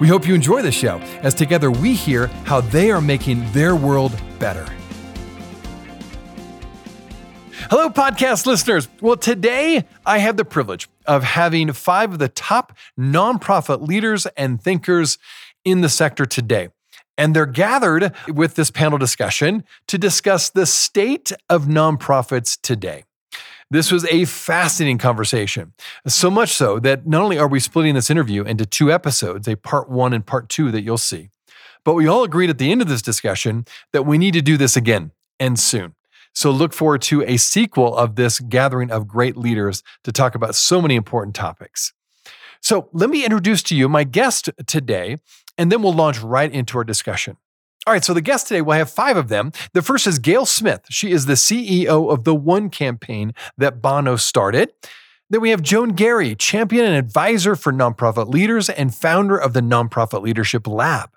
We hope you enjoy the show as together we hear how they are making their world better. Hello, podcast listeners. Well, today I have the privilege of having five of the top nonprofit leaders and thinkers in the sector today. And they're gathered with this panel discussion to discuss the state of nonprofits today. This was a fascinating conversation. So much so that not only are we splitting this interview into two episodes, a part one and part two that you'll see, but we all agreed at the end of this discussion that we need to do this again and soon. So look forward to a sequel of this gathering of great leaders to talk about so many important topics. So let me introduce to you my guest today, and then we'll launch right into our discussion. All right, so the guests today, we'll have five of them. The first is Gayle Smith. She is the CEO of the One campaign that Bono started. Then we have Joan Garry, champion and advisor for nonprofit leaders and founder of the Nonprofit Leadership Lab.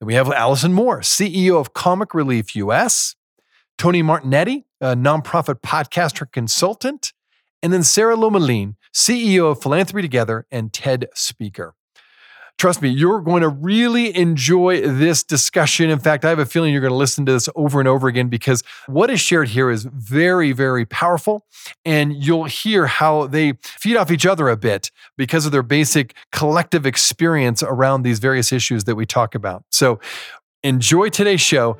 Then we have Allison Moore, CEO of Comic Relief US. Tony Martignetti, a nonprofit podcaster consultant. And then Sarah Lomelin, CEO of Philanthropy Together and TED speaker. Trust me, you're going to really enjoy this discussion. In fact, I have a feeling you're going to listen to this over and over again because what is shared here is very, very powerful. And you'll hear how they feed off each other a bit because of their basic collective experience around these various issues that we talk about. So enjoy today's show.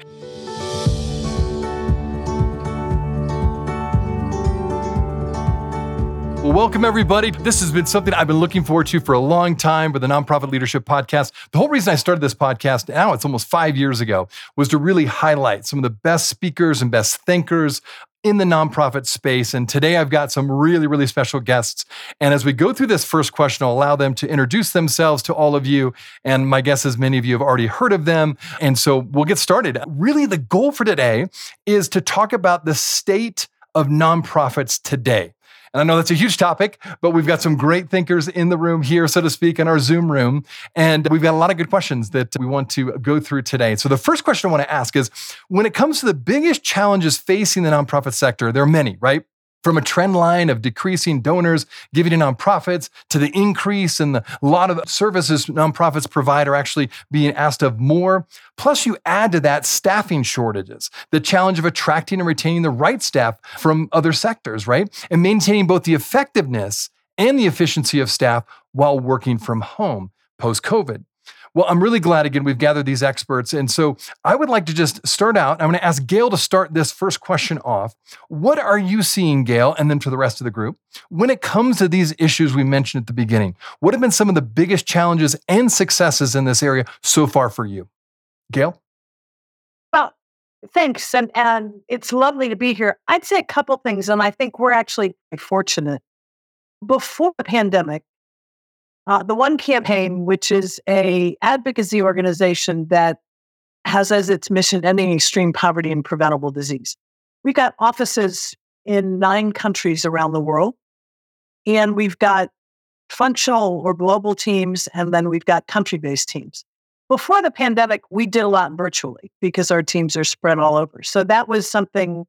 Well, welcome everybody. This has been something I've been looking forward to for a long time with the Nonprofit Leadership Podcast. The whole reason I started this podcast, now it's almost five years ago, was to really highlight some of the best speakers and best thinkers in the nonprofit space. And today I've got some really, really special guests. And as we go through this first question, I'll allow them to introduce themselves to all of you. And my guess is many of you have already heard of them. And so we'll get started. Really, the goal for today is to talk about the state of nonprofits today. And I know that's a huge topic, but we've got some great thinkers in the room here, so to speak, in our Zoom room. And we've got a lot of good questions that we want to go through today. So the first question I want to ask is when it comes to the biggest challenges facing the nonprofit sector, there are many, right? From a trend line of decreasing donors giving to nonprofits to the increase in the lot of services nonprofits provide are actually being asked of more. Plus, you add to that staffing shortages, the challenge of attracting and retaining the right staff from other sectors, right? And maintaining both the effectiveness and the efficiency of staff while working from home post COVID. Well, I'm really glad again we've gathered these experts. And so I would like to just start out. I'm going to ask Gayle to start this first question off. What are you seeing, Gayle, and then for the rest of the group, when it comes to these issues we mentioned at the beginning? What have been some of the biggest challenges and successes in this area so far for you? Gayle? Well, thanks. And, and it's lovely to be here. I'd say a couple things, and I think we're actually fortunate. Before the pandemic, uh, the One Campaign, which is a advocacy organization that has as its mission ending extreme poverty and preventable disease. We've got offices in nine countries around the world, and we've got functional or global teams, and then we've got country based teams. Before the pandemic, we did a lot virtually because our teams are spread all over. So that was something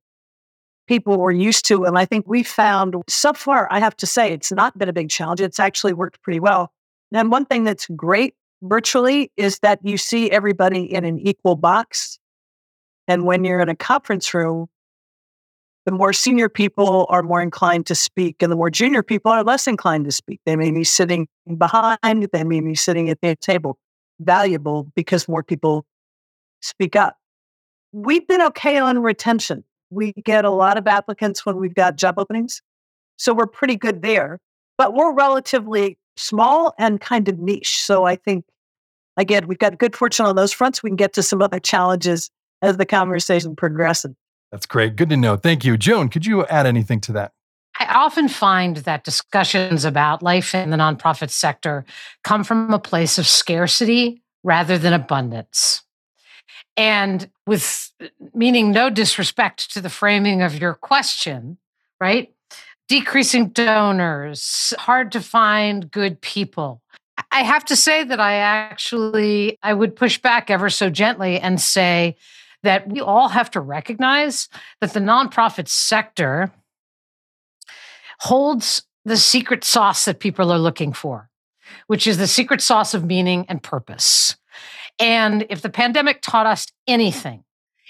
people were used to. And I think we found so far, I have to say, it's not been a big challenge. It's actually worked pretty well. And one thing that's great virtually is that you see everybody in an equal box. And when you're in a conference room, the more senior people are more inclined to speak, and the more junior people are less inclined to speak. They may be sitting behind, they may be sitting at the table. Valuable because more people speak up. We've been okay on retention. We get a lot of applicants when we've got job openings. So we're pretty good there, but we're relatively small and kind of niche. So I think, again, we've got good fortune on those fronts. We can get to some other challenges as the conversation progresses. That's great. Good to know. Thank you. Joan, could you add anything to that? I often find that discussions about life in the nonprofit sector come from a place of scarcity rather than abundance. And with meaning no disrespect to the framing of your question, right? Decreasing donors, hard to find good people. I have to say that I actually I would push back ever so gently and say that we all have to recognize that the nonprofit sector holds the secret sauce that people are looking for, which is the secret sauce of meaning and purpose. And if the pandemic taught us anything,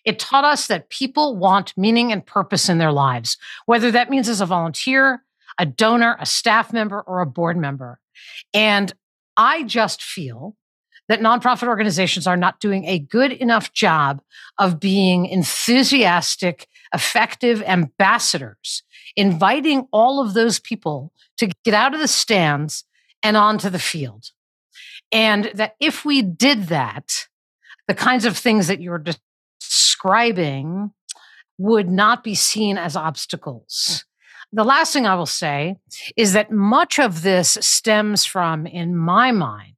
it taught us that people want meaning and purpose in their lives, whether that means as a volunteer, a donor, a staff member, or a board member. And I just feel that nonprofit organizations are not doing a good enough job of being enthusiastic, effective ambassadors, inviting all of those people to get out of the stands and onto the field. And that if we did that, the kinds of things that you're describing would not be seen as obstacles. The last thing I will say is that much of this stems from, in my mind,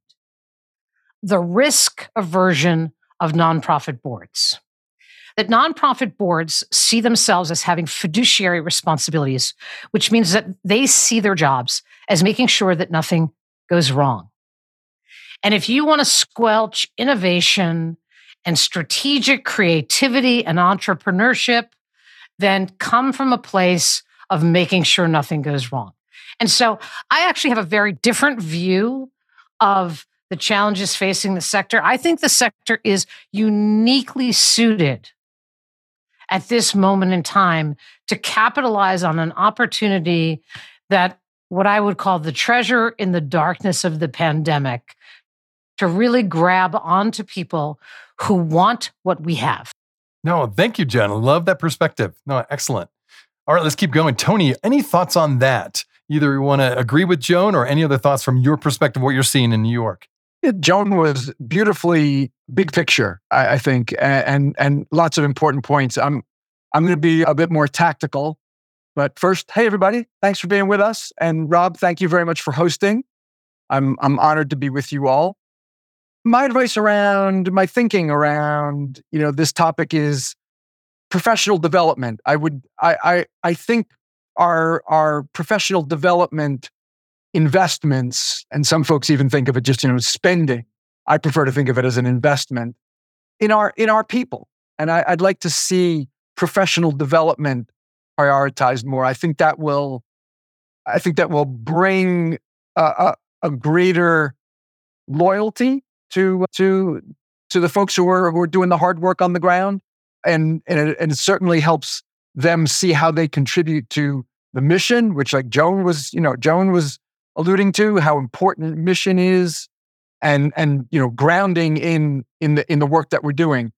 the risk aversion of nonprofit boards. That nonprofit boards see themselves as having fiduciary responsibilities, which means that they see their jobs as making sure that nothing goes wrong. And if you want to squelch innovation and strategic creativity and entrepreneurship, then come from a place of making sure nothing goes wrong. And so I actually have a very different view of the challenges facing the sector. I think the sector is uniquely suited at this moment in time to capitalize on an opportunity that what I would call the treasure in the darkness of the pandemic to really grab onto people who want what we have. No, thank you, Jen. I love that perspective. No, excellent. All right, let's keep going. Tony, any thoughts on that? Either you want to agree with Joan or any other thoughts from your perspective, what you're seeing in New York? Joan was beautifully big picture, I, I think, and and lots of important points. I'm I'm going to be a bit more tactical, but first, hey everybody, thanks for being with us, and Rob, thank you very much for hosting. I'm I'm honored to be with you all. My advice around my thinking around you know this topic is professional development. I would I I I think our our professional development investments, and some folks even think of it just, you know, spending. I prefer to think of it as an investment in our in our people. And I, would like to see professional development prioritized more. I think that will I think that will bring a, a, a greater loyalty to uh, to to the folks who are who are doing the hard work on the ground, and and it, and it certainly helps them see how they contribute to the mission, which like Joan was, you know, Joan was alluding to, how important mission is and and you know grounding in in the in the work that we're doing.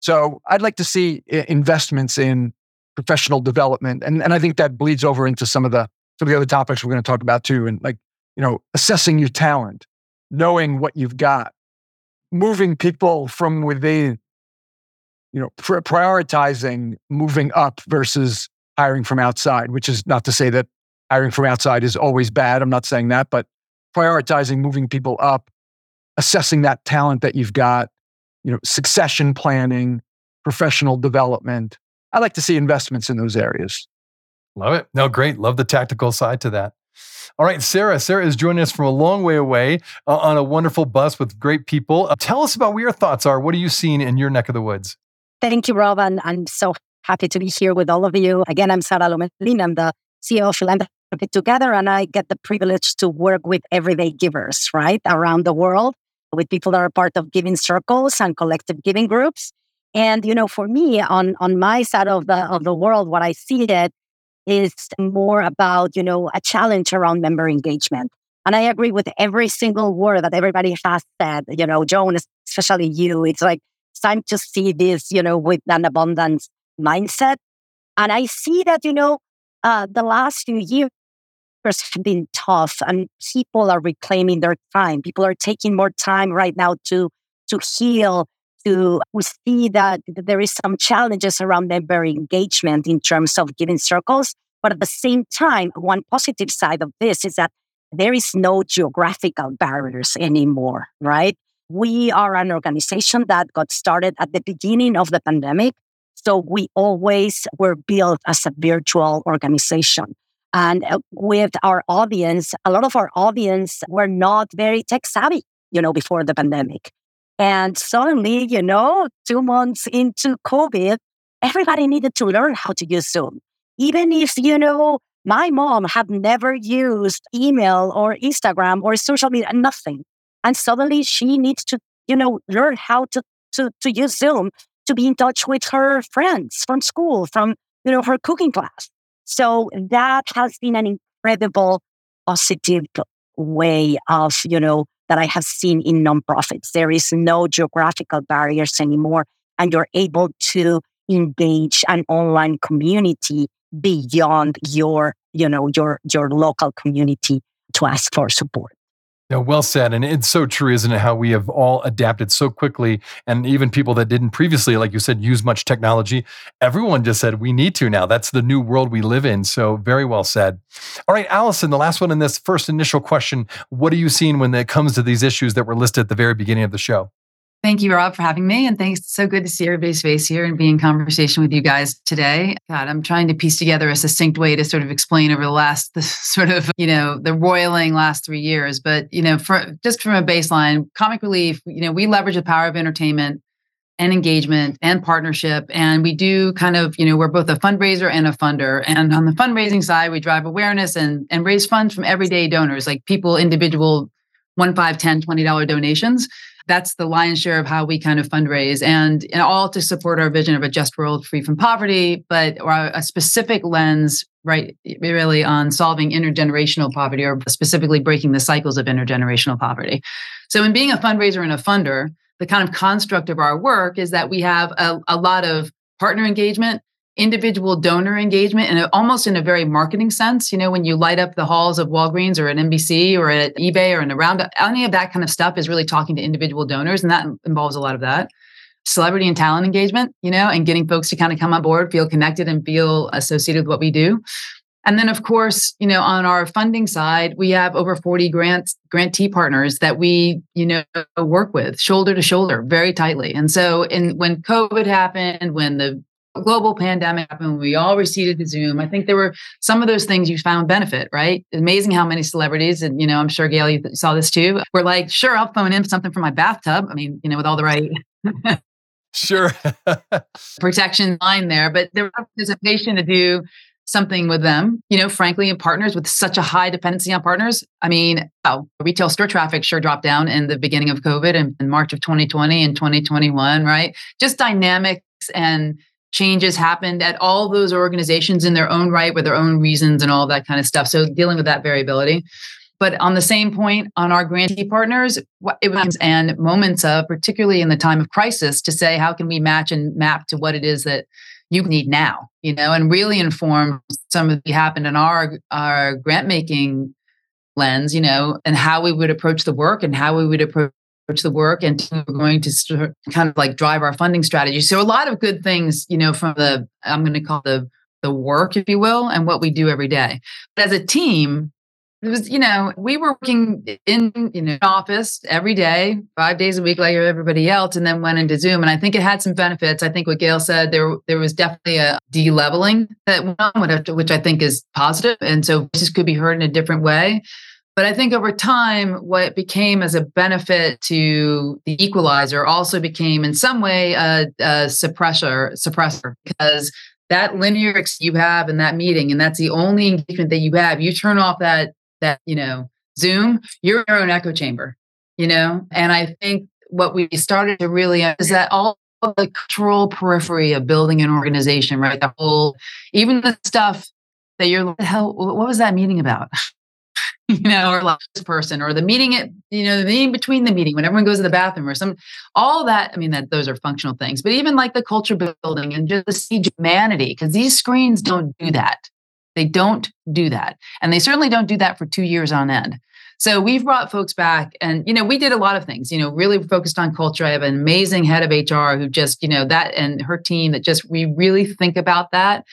So I'd like to see investments in professional development, and and I think that bleeds over into some of the some of the other topics we're going to talk about too, and like you know assessing your talent, knowing what you've got, moving people from within, you know pr- prioritizing moving up versus hiring from outside, which is not to say that hiring from outside is always bad. I'm not saying that, but prioritizing moving people up, assessing that talent that you've got, you know, succession planning, professional development. I like to see investments in those areas. Love it. No, great. Love the tactical side to that. All right, Sarah. Sarah is joining us from a long way away uh, on a wonderful bus with great people. Uh, tell us about what your thoughts are. What are you seeing in your neck of the woods? Thank you, Rob. And I'm so happy to be here with all of you. Again, I'm Sarah Lomelin. I'm the CEO of Philanthropy Together, and I get the privilege to work with everyday givers, right, around the world, with people that are part of giving circles and collective giving groups. And you know, for me, on on my side of the of the world, what I see it is more about you know a challenge around member engagement. And I agree with every single word that everybody has said. You know, Joan, especially you, it's like it's time to see this, you know, with an abundance mindset. And I see that, you know, uh, the last few years have been tough and people are reclaiming their time. People are taking more time right now to, to heal, to we see that there is some challenges around member engagement in terms of giving circles. But at the same time, one positive side of this is that there is no geographical barriers anymore, right? we are an organization that got started at the beginning of the pandemic. So we always were built as a virtual organization. And uh, with our audience, a lot of our audience were not very tech savvy, you know, before the pandemic. And suddenly, you know, two months into COVID, everybody needed to learn how to use Zoom. Even if, you know, my mom had never used email or Instagram or social media, nothing. And suddenly she needs to, you know, learn how to, to, to use Zoom to be in touch with her friends from school, from, you know, her cooking class. So that has been an incredible positive way of, you know, that I have seen in nonprofits. There is no geographical barriers anymore, and you're able to engage an online community beyond your, you know, your your local community to ask for support. Well said. And it's so true, isn't it? How we have all adapted so quickly. And even people that didn't previously, like you said, use much technology, everyone just said, we need to now. That's the new world we live in. So, very well said. All right, Allison, the last one in this first initial question What are you seeing when it comes to these issues that were listed at the very beginning of the show? Thank you, Rob, for having me. And thanks. So good to see everybody's face here and be in conversation with you guys today. God, I'm trying to piece together a succinct way to sort of explain over the last, the sort of, you know, the roiling last three years. But, you know, for just from a baseline, comic relief, you know, we leverage the power of entertainment and engagement and partnership. And we do kind of, you know, we're both a fundraiser and a funder. And on the fundraising side, we drive awareness and, and raise funds from everyday donors, like people, individual one, five, 10, $20 donations that's the lion's share of how we kind of fundraise and, and all to support our vision of a just world free from poverty, but or a specific lens, right, really on solving intergenerational poverty or specifically breaking the cycles of intergenerational poverty. So, in being a fundraiser and a funder, the kind of construct of our work is that we have a, a lot of partner engagement individual donor engagement and almost in a very marketing sense. You know, when you light up the halls of Walgreens or an NBC or at eBay or in around any of that kind of stuff is really talking to individual donors, and that involves a lot of that. Celebrity and talent engagement, you know, and getting folks to kind of come on board, feel connected, and feel associated with what we do. And then, of course, you know, on our funding side, we have over 40 grants, grantee partners that we, you know, work with shoulder to shoulder very tightly. And so, in when COVID happened, when the global pandemic happened, we all receded to Zoom. I think there were some of those things you found benefit, right? Amazing how many celebrities, and you know, I'm sure Gayle, you saw this too. We're like, sure, I'll phone in something from my bathtub. I mean, you know, with all the right sure protection line there, but there was a participation to do something with them, you know, frankly, and partners with such a high dependency on partners. I mean, oh, retail store traffic sure dropped down in the beginning of COVID and in March of 2020 and 2021, right? Just dynamics and changes happened at all those organizations in their own right with their own reasons and all that kind of stuff. So dealing with that variability. But on the same point, on our grantee partners, it was and moments of, particularly in the time of crisis, to say how can we match and map to what it is that you need now, you know, and really inform some of the happened in our our grant making lens, you know, and how we would approach the work and how we would approach the work and we're going to kind of like drive our funding strategy. So a lot of good things, you know, from the I'm going to call the the work, if you will, and what we do every day. But as a team, it was, you know, we were working in, you know, office every day, five days a week, like everybody else, and then went into Zoom. And I think it had some benefits. I think what Gayle said, there there was definitely a de-leveling that went on, which I think is. And so this could be heard in a different way. But I think over time, what became as a benefit to the equalizer also became in some way a, a suppressor, suppressor, because that linear you have in that meeting, and that's the only engagement that you have. You turn off that that you know Zoom, you're in your own echo chamber, you know. And I think what we started to really is that all the cultural periphery of building an organization, right? The whole, even the stuff that you're like, hell, what was that meeting about? you know, or this person, or the meeting at, you know, the meeting between the meeting when everyone goes to the bathroom or some, all that. I mean, that those are functional things, but even like the culture building and just the humanity, because these screens don't do that. They don't do that. And they certainly don't do that for two years on end. So we've brought folks back and, you know, we did a lot of things, you know, really focused on culture. I have an amazing head of HR who just, you know, that and her team that just, we really think about that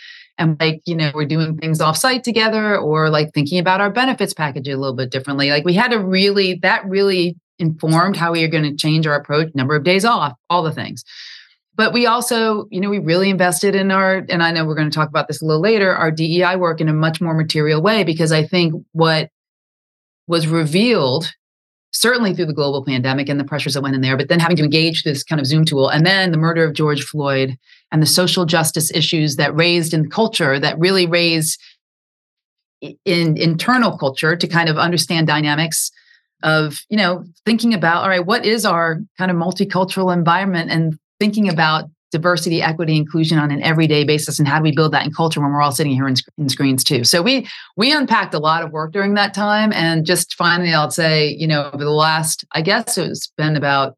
and like you know we're doing things offsite together or like thinking about our benefits package a little bit differently like we had to really that really informed how we are going to change our approach, number of days off, all the things. But we also, you know, we really invested in our, and I know we're going to talk about this a little later, our DEI work in a much more material way, because I think what was revealed certainly through the global pandemic and the pressures that went in there, but then having to engage this kind of Zoom tool, and then the murder of George Floyd and the social justice issues that raised in culture that really raised in internal culture to kind of understand dynamics of you know thinking about all right what is our kind of multicultural environment? and thinking about diversity equity inclusion on an everyday basis and how do we build that in culture when we're all sitting here in, in screens too? So we we unpacked a lot of work during that time and just finally i'll say you know over the last i guess it's been about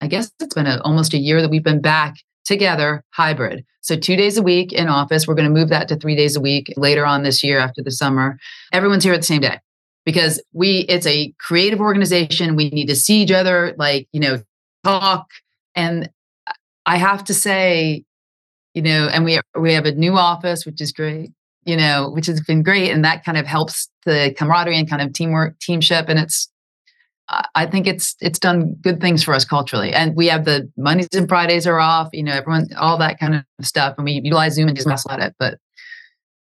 i guess it's been a, almost a year that we've been back together hybrid. So two days a week in office. We're going to move that to three days a week later on this year after the summer. Everyone's here at the same day because we it's a creative organization. We need to see each other like you know talk and I have to say, you know, and we we have a new office, which is great, you know, which has been great, and that kind of helps the camaraderie and kind of teamwork, teamship, and it's. I think it's it's done good things for us culturally, and we have the Mondays and Fridays are off. You know, everyone, all that kind of stuff, and we utilize Zoom and just mess at it. But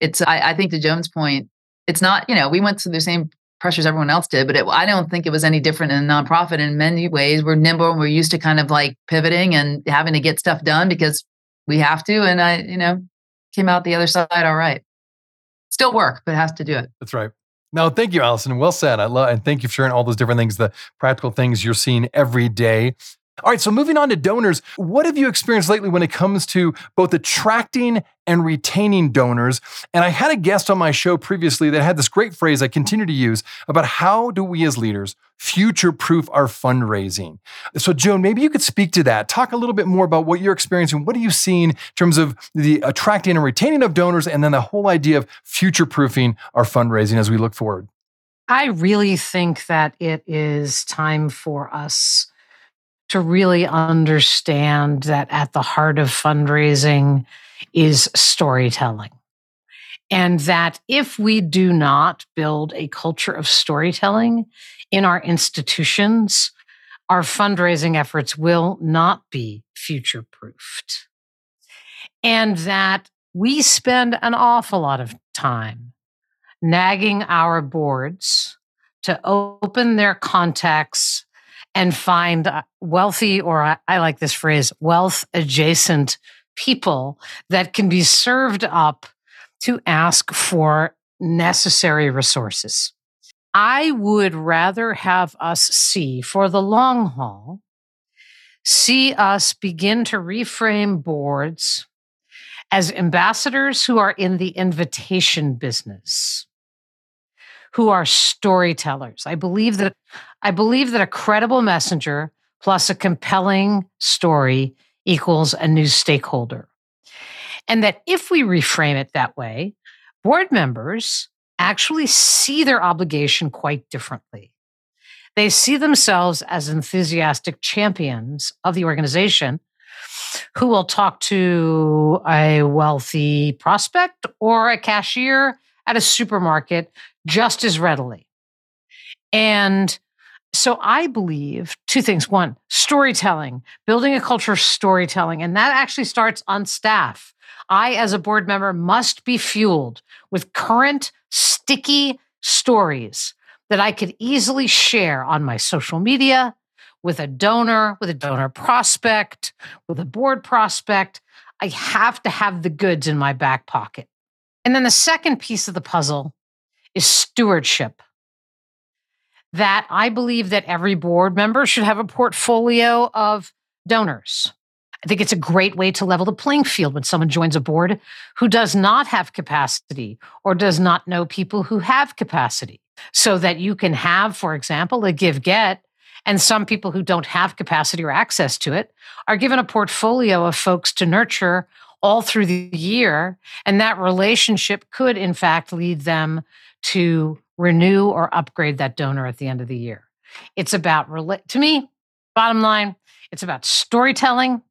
it's, I, I think, to Joan's point, it's not. You know, we went to the same pressures everyone else did, but it, I don't think it was any different in a nonprofit. In many ways, we're nimble and we're used to kind of like pivoting and having to get stuff done because we have to. And I, you know, came out the other side all right. Still work, but has to do it. That's right. No, thank you, Allison. Well said. I love and thank you for sharing all those different things, the practical things you're seeing every day. All right, so moving on to donors, what have you experienced lately when it comes to both attracting and retaining donors? And I had a guest on my show previously that had this great phrase I continue to use about how do we as leaders future proof our fundraising. So, Joan, maybe you could speak to that. Talk a little bit more about what you're experiencing. What are you seeing in terms of the attracting and retaining of donors, and then the whole idea of future proofing our fundraising as we look forward? I really think that it is time for us to really understand that at the heart of fundraising is storytelling. And that if we do not build a culture of storytelling in our institutions, our fundraising efforts will not be future proofed. And that we spend an awful lot of time nagging our boards to open their contacts and find uh, wealthy, or I, I like this phrase, wealth adjacent people that can be served up to ask for necessary resources. I would rather have us see for the long haul, see us begin to reframe boards as ambassadors who are in the invitation business who are storytellers. I believe that I believe that a credible messenger plus a compelling story equals a new stakeholder. And that if we reframe it that way, board members actually see their obligation quite differently. They see themselves as enthusiastic champions of the organization who will talk to a wealthy prospect or a cashier at a supermarket just as readily. And so I believe two things. One, storytelling, building a culture of storytelling. And that actually starts on staff. I, as a board member, must be fueled with current, sticky stories that I could easily share on my social media with a donor, with a donor prospect, with a board prospect. I have to have the goods in my back pocket. And then the second piece of the puzzle is stewardship. That I believe that every board member should have a portfolio of donors. I think it's a great way to level the playing field when someone joins a board who does not have capacity or does not know people who have capacity. So that you can have, for example, a give get, and some people who don't have capacity or access to it are given a portfolio of folks to nurture all through the year. And that relationship could, in fact, lead them to renew or upgrade that donor at the end of the year. It's about, to me, bottom line, it's about storytelling.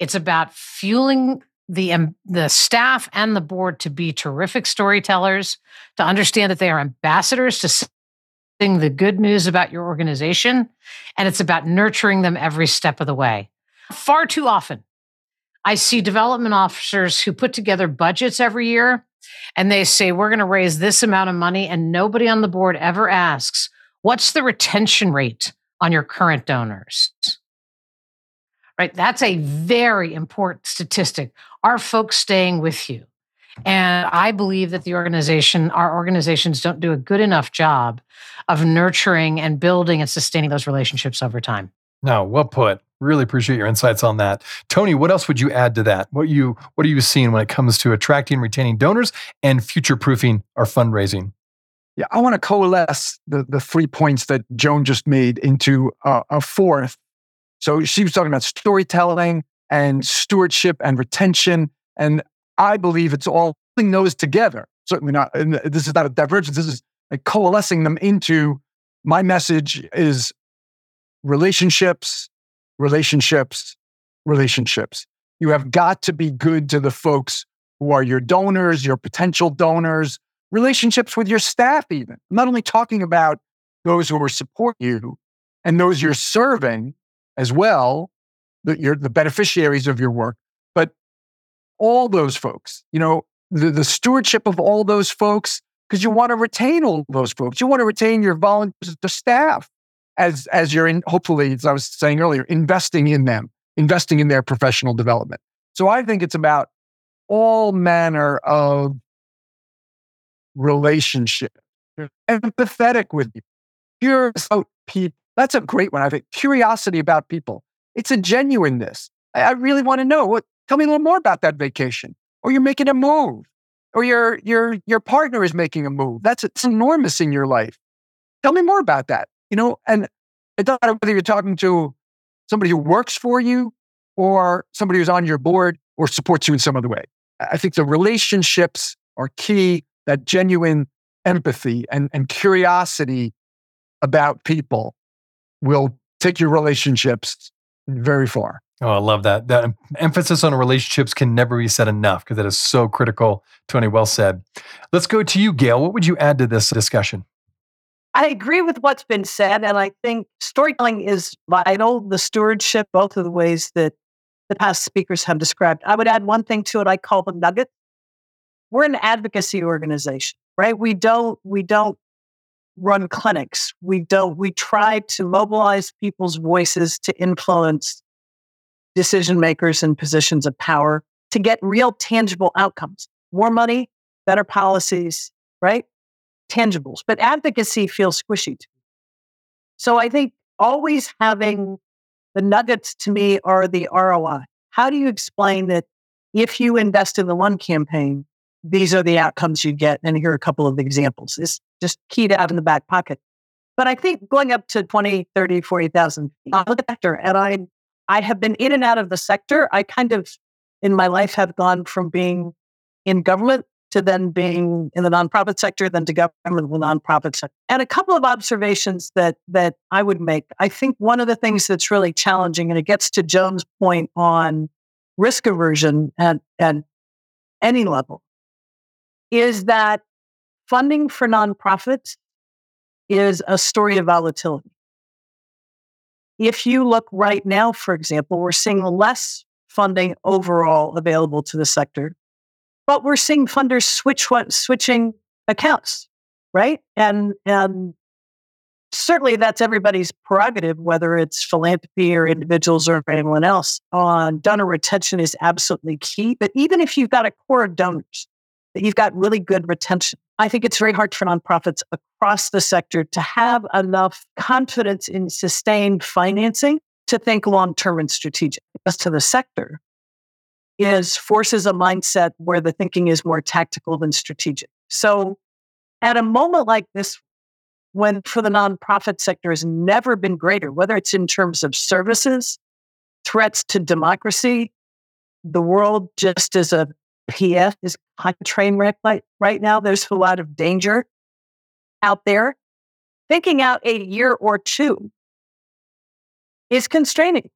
It's about fueling the um, the staff and the board to be terrific storytellers, to understand that they are ambassadors to seeing the good news about your organization and it's about nurturing them every step of the way. Far too often, I see development officers who put together budgets every year and they say, We're going to raise this amount of money. And nobody on the board ever asks, What's the retention rate on your current donors? Right? That's a very important statistic. Are folks staying with you? And I believe that the organization, our organizations don't do a good enough job of nurturing and building and sustaining those relationships over time. No, well put. Really appreciate your insights on that. Tony, what else would you add to that? What you what are you seeing when it comes to attracting and retaining donors and future proofing our fundraising? Yeah, I want to coalesce the, the three points that Joan just made into a, a fourth. So she was talking about storytelling and stewardship and retention. And I believe it's all putting those together. Certainly not, and this is not a divergence. This is like coalescing them into my message is relationships, relationships, relationships. You have got to be good to the folks who are your donors, your potential donors, relationships with your staff, even. I'm not only talking about those who will support you and those you're serving as well, that you're the beneficiaries of your work, but all those folks, you know, the, the stewardship of all those folks, because you want to retain all those folks. You want to retain your volunteers, the staff, as as you're in, hopefully, as I was saying earlier, investing in them, investing in their professional development. So I think it's about all manner of relationship, empathetic with people, curious about people. That's a great one. I think curiosity about people. It's a genuineness. I, I really want to know what. Tell me a little more about that vacation, or you're making a move, or your your your partner is making a move. That's it's enormous in your life. Tell me more about that. You know, and it doesn't matter whether you're talking to somebody who works for you or somebody who's on your board or supports you in some other way. I think the relationships are key that genuine empathy and, and curiosity about people will take your relationships very far. Oh, I love that. That emphasis on relationships can never be said enough because that is so critical. Tony, well said. Let's go to you, Gayle. What would you add to this discussion? I agree with what's been said. And I think storytelling is vital, the stewardship, both of the ways that the past speakers have described. I would add one thing to it I call the nugget we're an advocacy organization, right? We don't we don't run clinics. We don't we try to mobilize people's voices to influence decision makers in positions of power to get real tangible outcomes. More money, better policies, right? Tangibles. But advocacy feels squishy to me. So I think always having the nuggets to me are the ROI. How do you explain that if you invest in the one campaign, these are the outcomes you get. And here are a couple of examples. It's just keyed out in the back pocket. But I think going up to 20, 30, 40,000, I look at the sector and I, I have been in and out of the sector. I kind of, in my life, have gone from being in government to then being in the nonprofit sector, then to government the nonprofit sector. And a couple of observations that that I would make. I think one of the things that's really challenging, and it gets to Joan's point on risk aversion at, at any level, is that funding for nonprofits is a story of volatility. If you look right now, for example, we're seeing less funding overall available to the sector, but we're seeing funders switch what, switching accounts, right? And and certainly that's everybody's prerogative, whether it's philanthropy or individuals or anyone else. On donor retention is absolutely key. But even if you've got a core of donors, that you've got really good retention. I think it's very hard for nonprofits across the sector to have enough confidence in sustained financing to think long term and strategic. As to the sector, is forces a mindset where the thinking is more tactical than strategic. So, at a moment like this, when for the nonprofit sector has never been greater, whether it's in terms of services, threats to democracy, the world just as a PF is on a train wreck right, right now. There's a lot of danger out there. Thinking out a year or two is constraining,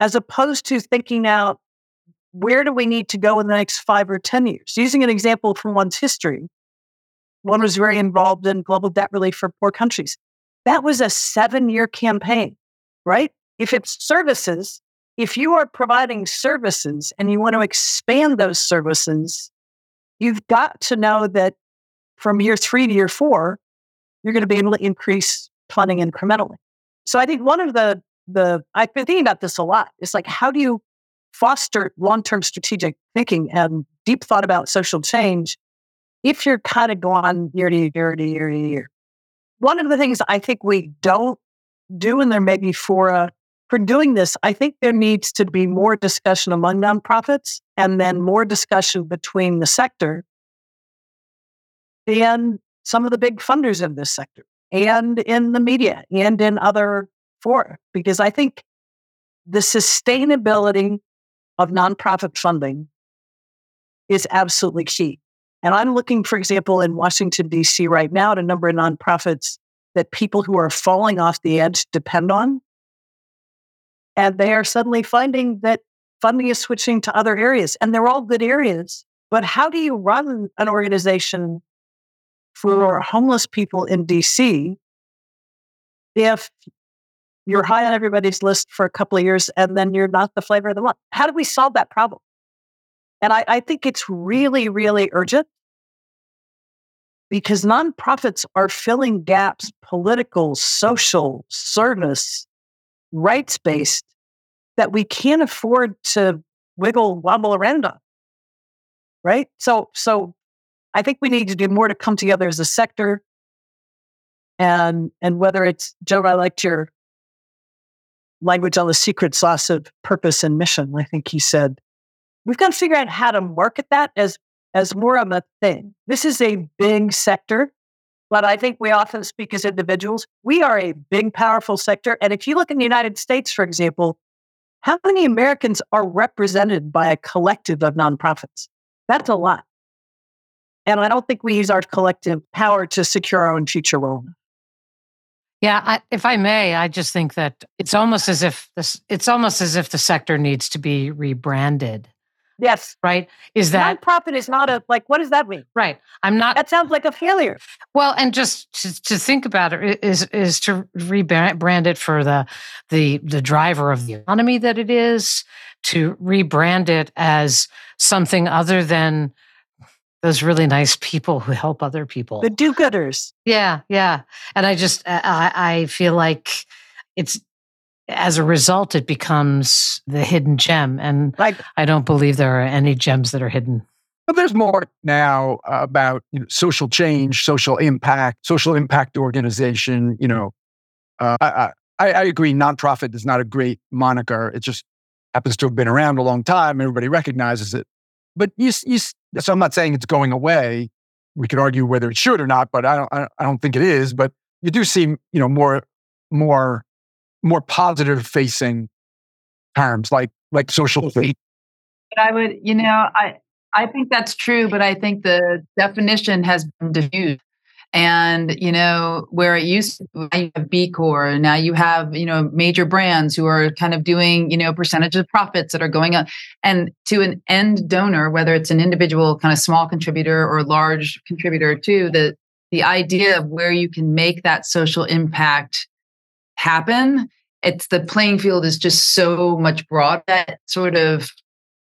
as opposed to thinking out where do we need to go in the next five or 10 years. Using an example from one's history, one was very involved in global debt relief for poor countries. That was a seven year campaign, right? If it's services, if you are providing services and you want to expand those services, you've got to know that from year three to year four, you're going to be able to increase funding incrementally. So I think one of the the I've been thinking about this a lot. It's like how do you foster long-term strategic thinking and deep thought about social change if you're kind of going year to year to year to year. One of the things I think we don't do, and there may be for for doing this, I think there needs to be more discussion among nonprofits and then more discussion between the sector and some of the big funders in this sector and in the media and in other fora. Because I think the sustainability of nonprofit funding is absolutely key. And I'm looking, for example, in Washington, D.C. right now at a number of nonprofits that people who are falling off the edge depend on and they are suddenly finding that funding is switching to other areas. And they're all good areas. But how do you run an organization for homeless people in DC if you're high on everybody's list for a couple of years and then you're not the flavor of the month? How do we solve that problem? And I, I think it's really, really urgent because nonprofits are filling gaps, political, social, service, rights based that we can't afford to wiggle wobble around on. Right. So, so I think we need to do more to come together as a sector. And, and whether it's Joe, I liked your language on the secret sauce of purpose and mission. I think he said, we've got to figure out how to market that as, as more of a thing. This is a big sector but I think we often speak as individuals. We are a big, powerful sector. And if you look in the United States, for example, how many Americans are represented by a collective of nonprofits? That's a lot. And I don't think we use our collective power to secure our own future well. Yeah, I, if I may, I just think that it's almost as if this, it's almost as if the sector needs to be rebranded. Yes. Right. Is that nonprofit is not a like what does that mean? Right. I'm not That sounds like a failure. Well, and just to, to think about it is is to rebrand it for the the the driver of the economy that it is, to rebrand it as something other than those really nice people who help other people. The do-gooders. Yeah, yeah. And I just I, I feel like it's as a result, it becomes the hidden gem. And like, I don't believe there are any gems that are hidden. But there's more now about you know, social change, social impact, social impact organization. You know, uh, I, I, I agree. Nonprofit is not a great moniker. It just happens to have been around a long time. Everybody recognizes it. But you, you, so I'm not saying it's going away. We could argue whether it should or not, but I don't, I don't think it is. But you do see, you know, more, more more positive facing terms like like social fate. But I would, you know, I I think that's true, but I think the definition has been diffused. And you know where it used to you have B Corp, now you have you know major brands who are kind of doing you know percentage of profits that are going up, and to an end donor, whether it's an individual kind of small contributor or large contributor too, the the idea of where you can make that social impact happen it's the playing field is just so much broad that sort of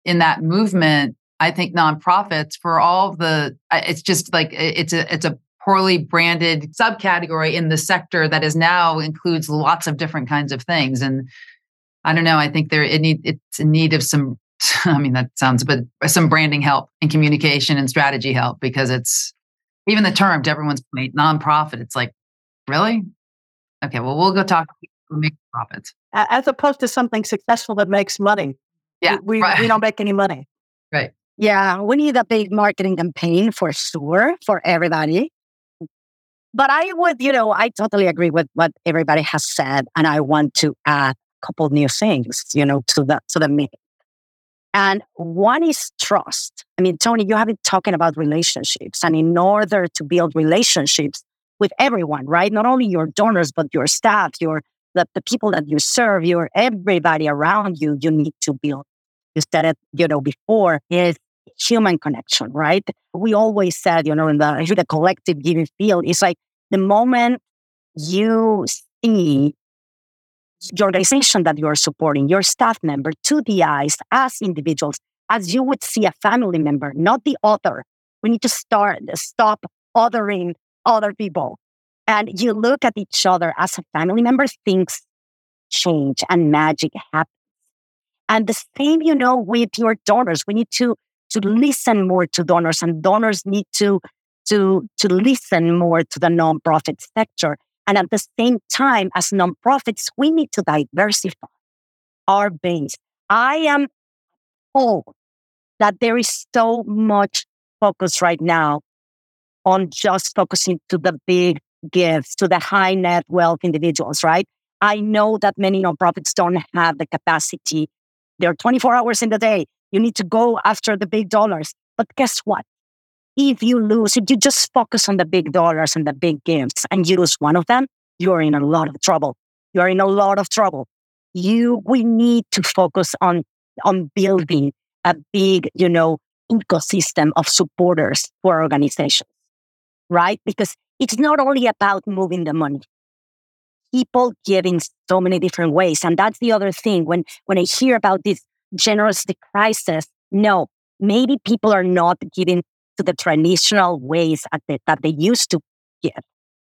in that movement i think nonprofits for all the it's just like it's a it's a poorly branded subcategory in the sector that is now includes lots of different kinds of things and i don't know i think there it need it's in need of some i mean that sounds but some branding help and communication and strategy help because it's even the term to everyone's point nonprofit it's like really Okay, well, we'll go talk to make profits. As opposed to something successful that makes money. Yeah. We, right. we don't make any money. Right. Yeah, we need a big marketing campaign for sure for everybody. But I would, you know, I totally agree with what everybody has said, and I want to add a couple new things, you know, to the to the meeting. And one is trust. I mean, Tony, you have been talking about relationships, and in order to build relationships, with everyone, right? Not only your donors, but your staff, your the, the people that you serve, your everybody around you, you need to build. You said it, you know, before is human connection, right? We always said, you know, in the, in the collective giving field, it's like the moment you see your organization that you are supporting, your staff member, to the eyes as individuals, as you would see a family member, not the other. We need to start stop othering other people. And you look at each other as a family member, things change and magic happens. And the same, you know, with your donors. We need to to listen more to donors, and donors need to to to listen more to the nonprofit sector. And at the same time, as nonprofits, we need to diversify our base. I am told that there is so much focus right now on just focusing to the big gifts, to the high net wealth individuals, right? I know that many nonprofits don't have the capacity. They're 24 hours in the day. You need to go after the big dollars. But guess what? If you lose, if you just focus on the big dollars and the big gifts and you lose one of them, you're in a lot of trouble. You're in a lot of trouble. You, we need to focus on, on building a big, you know, ecosystem of supporters for organizations, right? Because it's not only about moving the money. People give in so many different ways. And that's the other thing. When, when I hear about this generosity crisis, no, maybe people are not giving to the traditional ways that they used to give.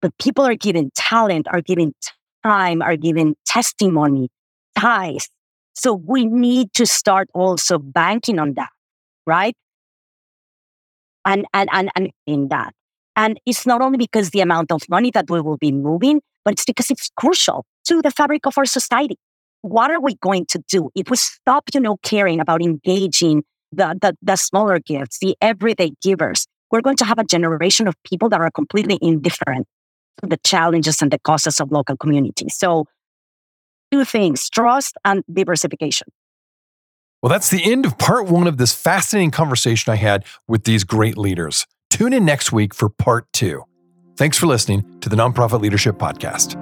But people are giving talent, are giving time, are giving testimony, ties. So we need to start also banking on that, right? And and and, and in that. And it's not only because the amount of money that we will be moving, but it's because it's crucial to the fabric of our society. What are we going to do if we stop, you know, caring about engaging the, the, the smaller gifts, the everyday givers, we're going to have a generation of people that are completely indifferent to the challenges and the causes of local communities. So, two things trust and diversification. Well, that's the end of part one of this fascinating conversation I had with these great leaders. Tune in next week for part two. Thanks for listening to the Nonprofit Leadership Podcast.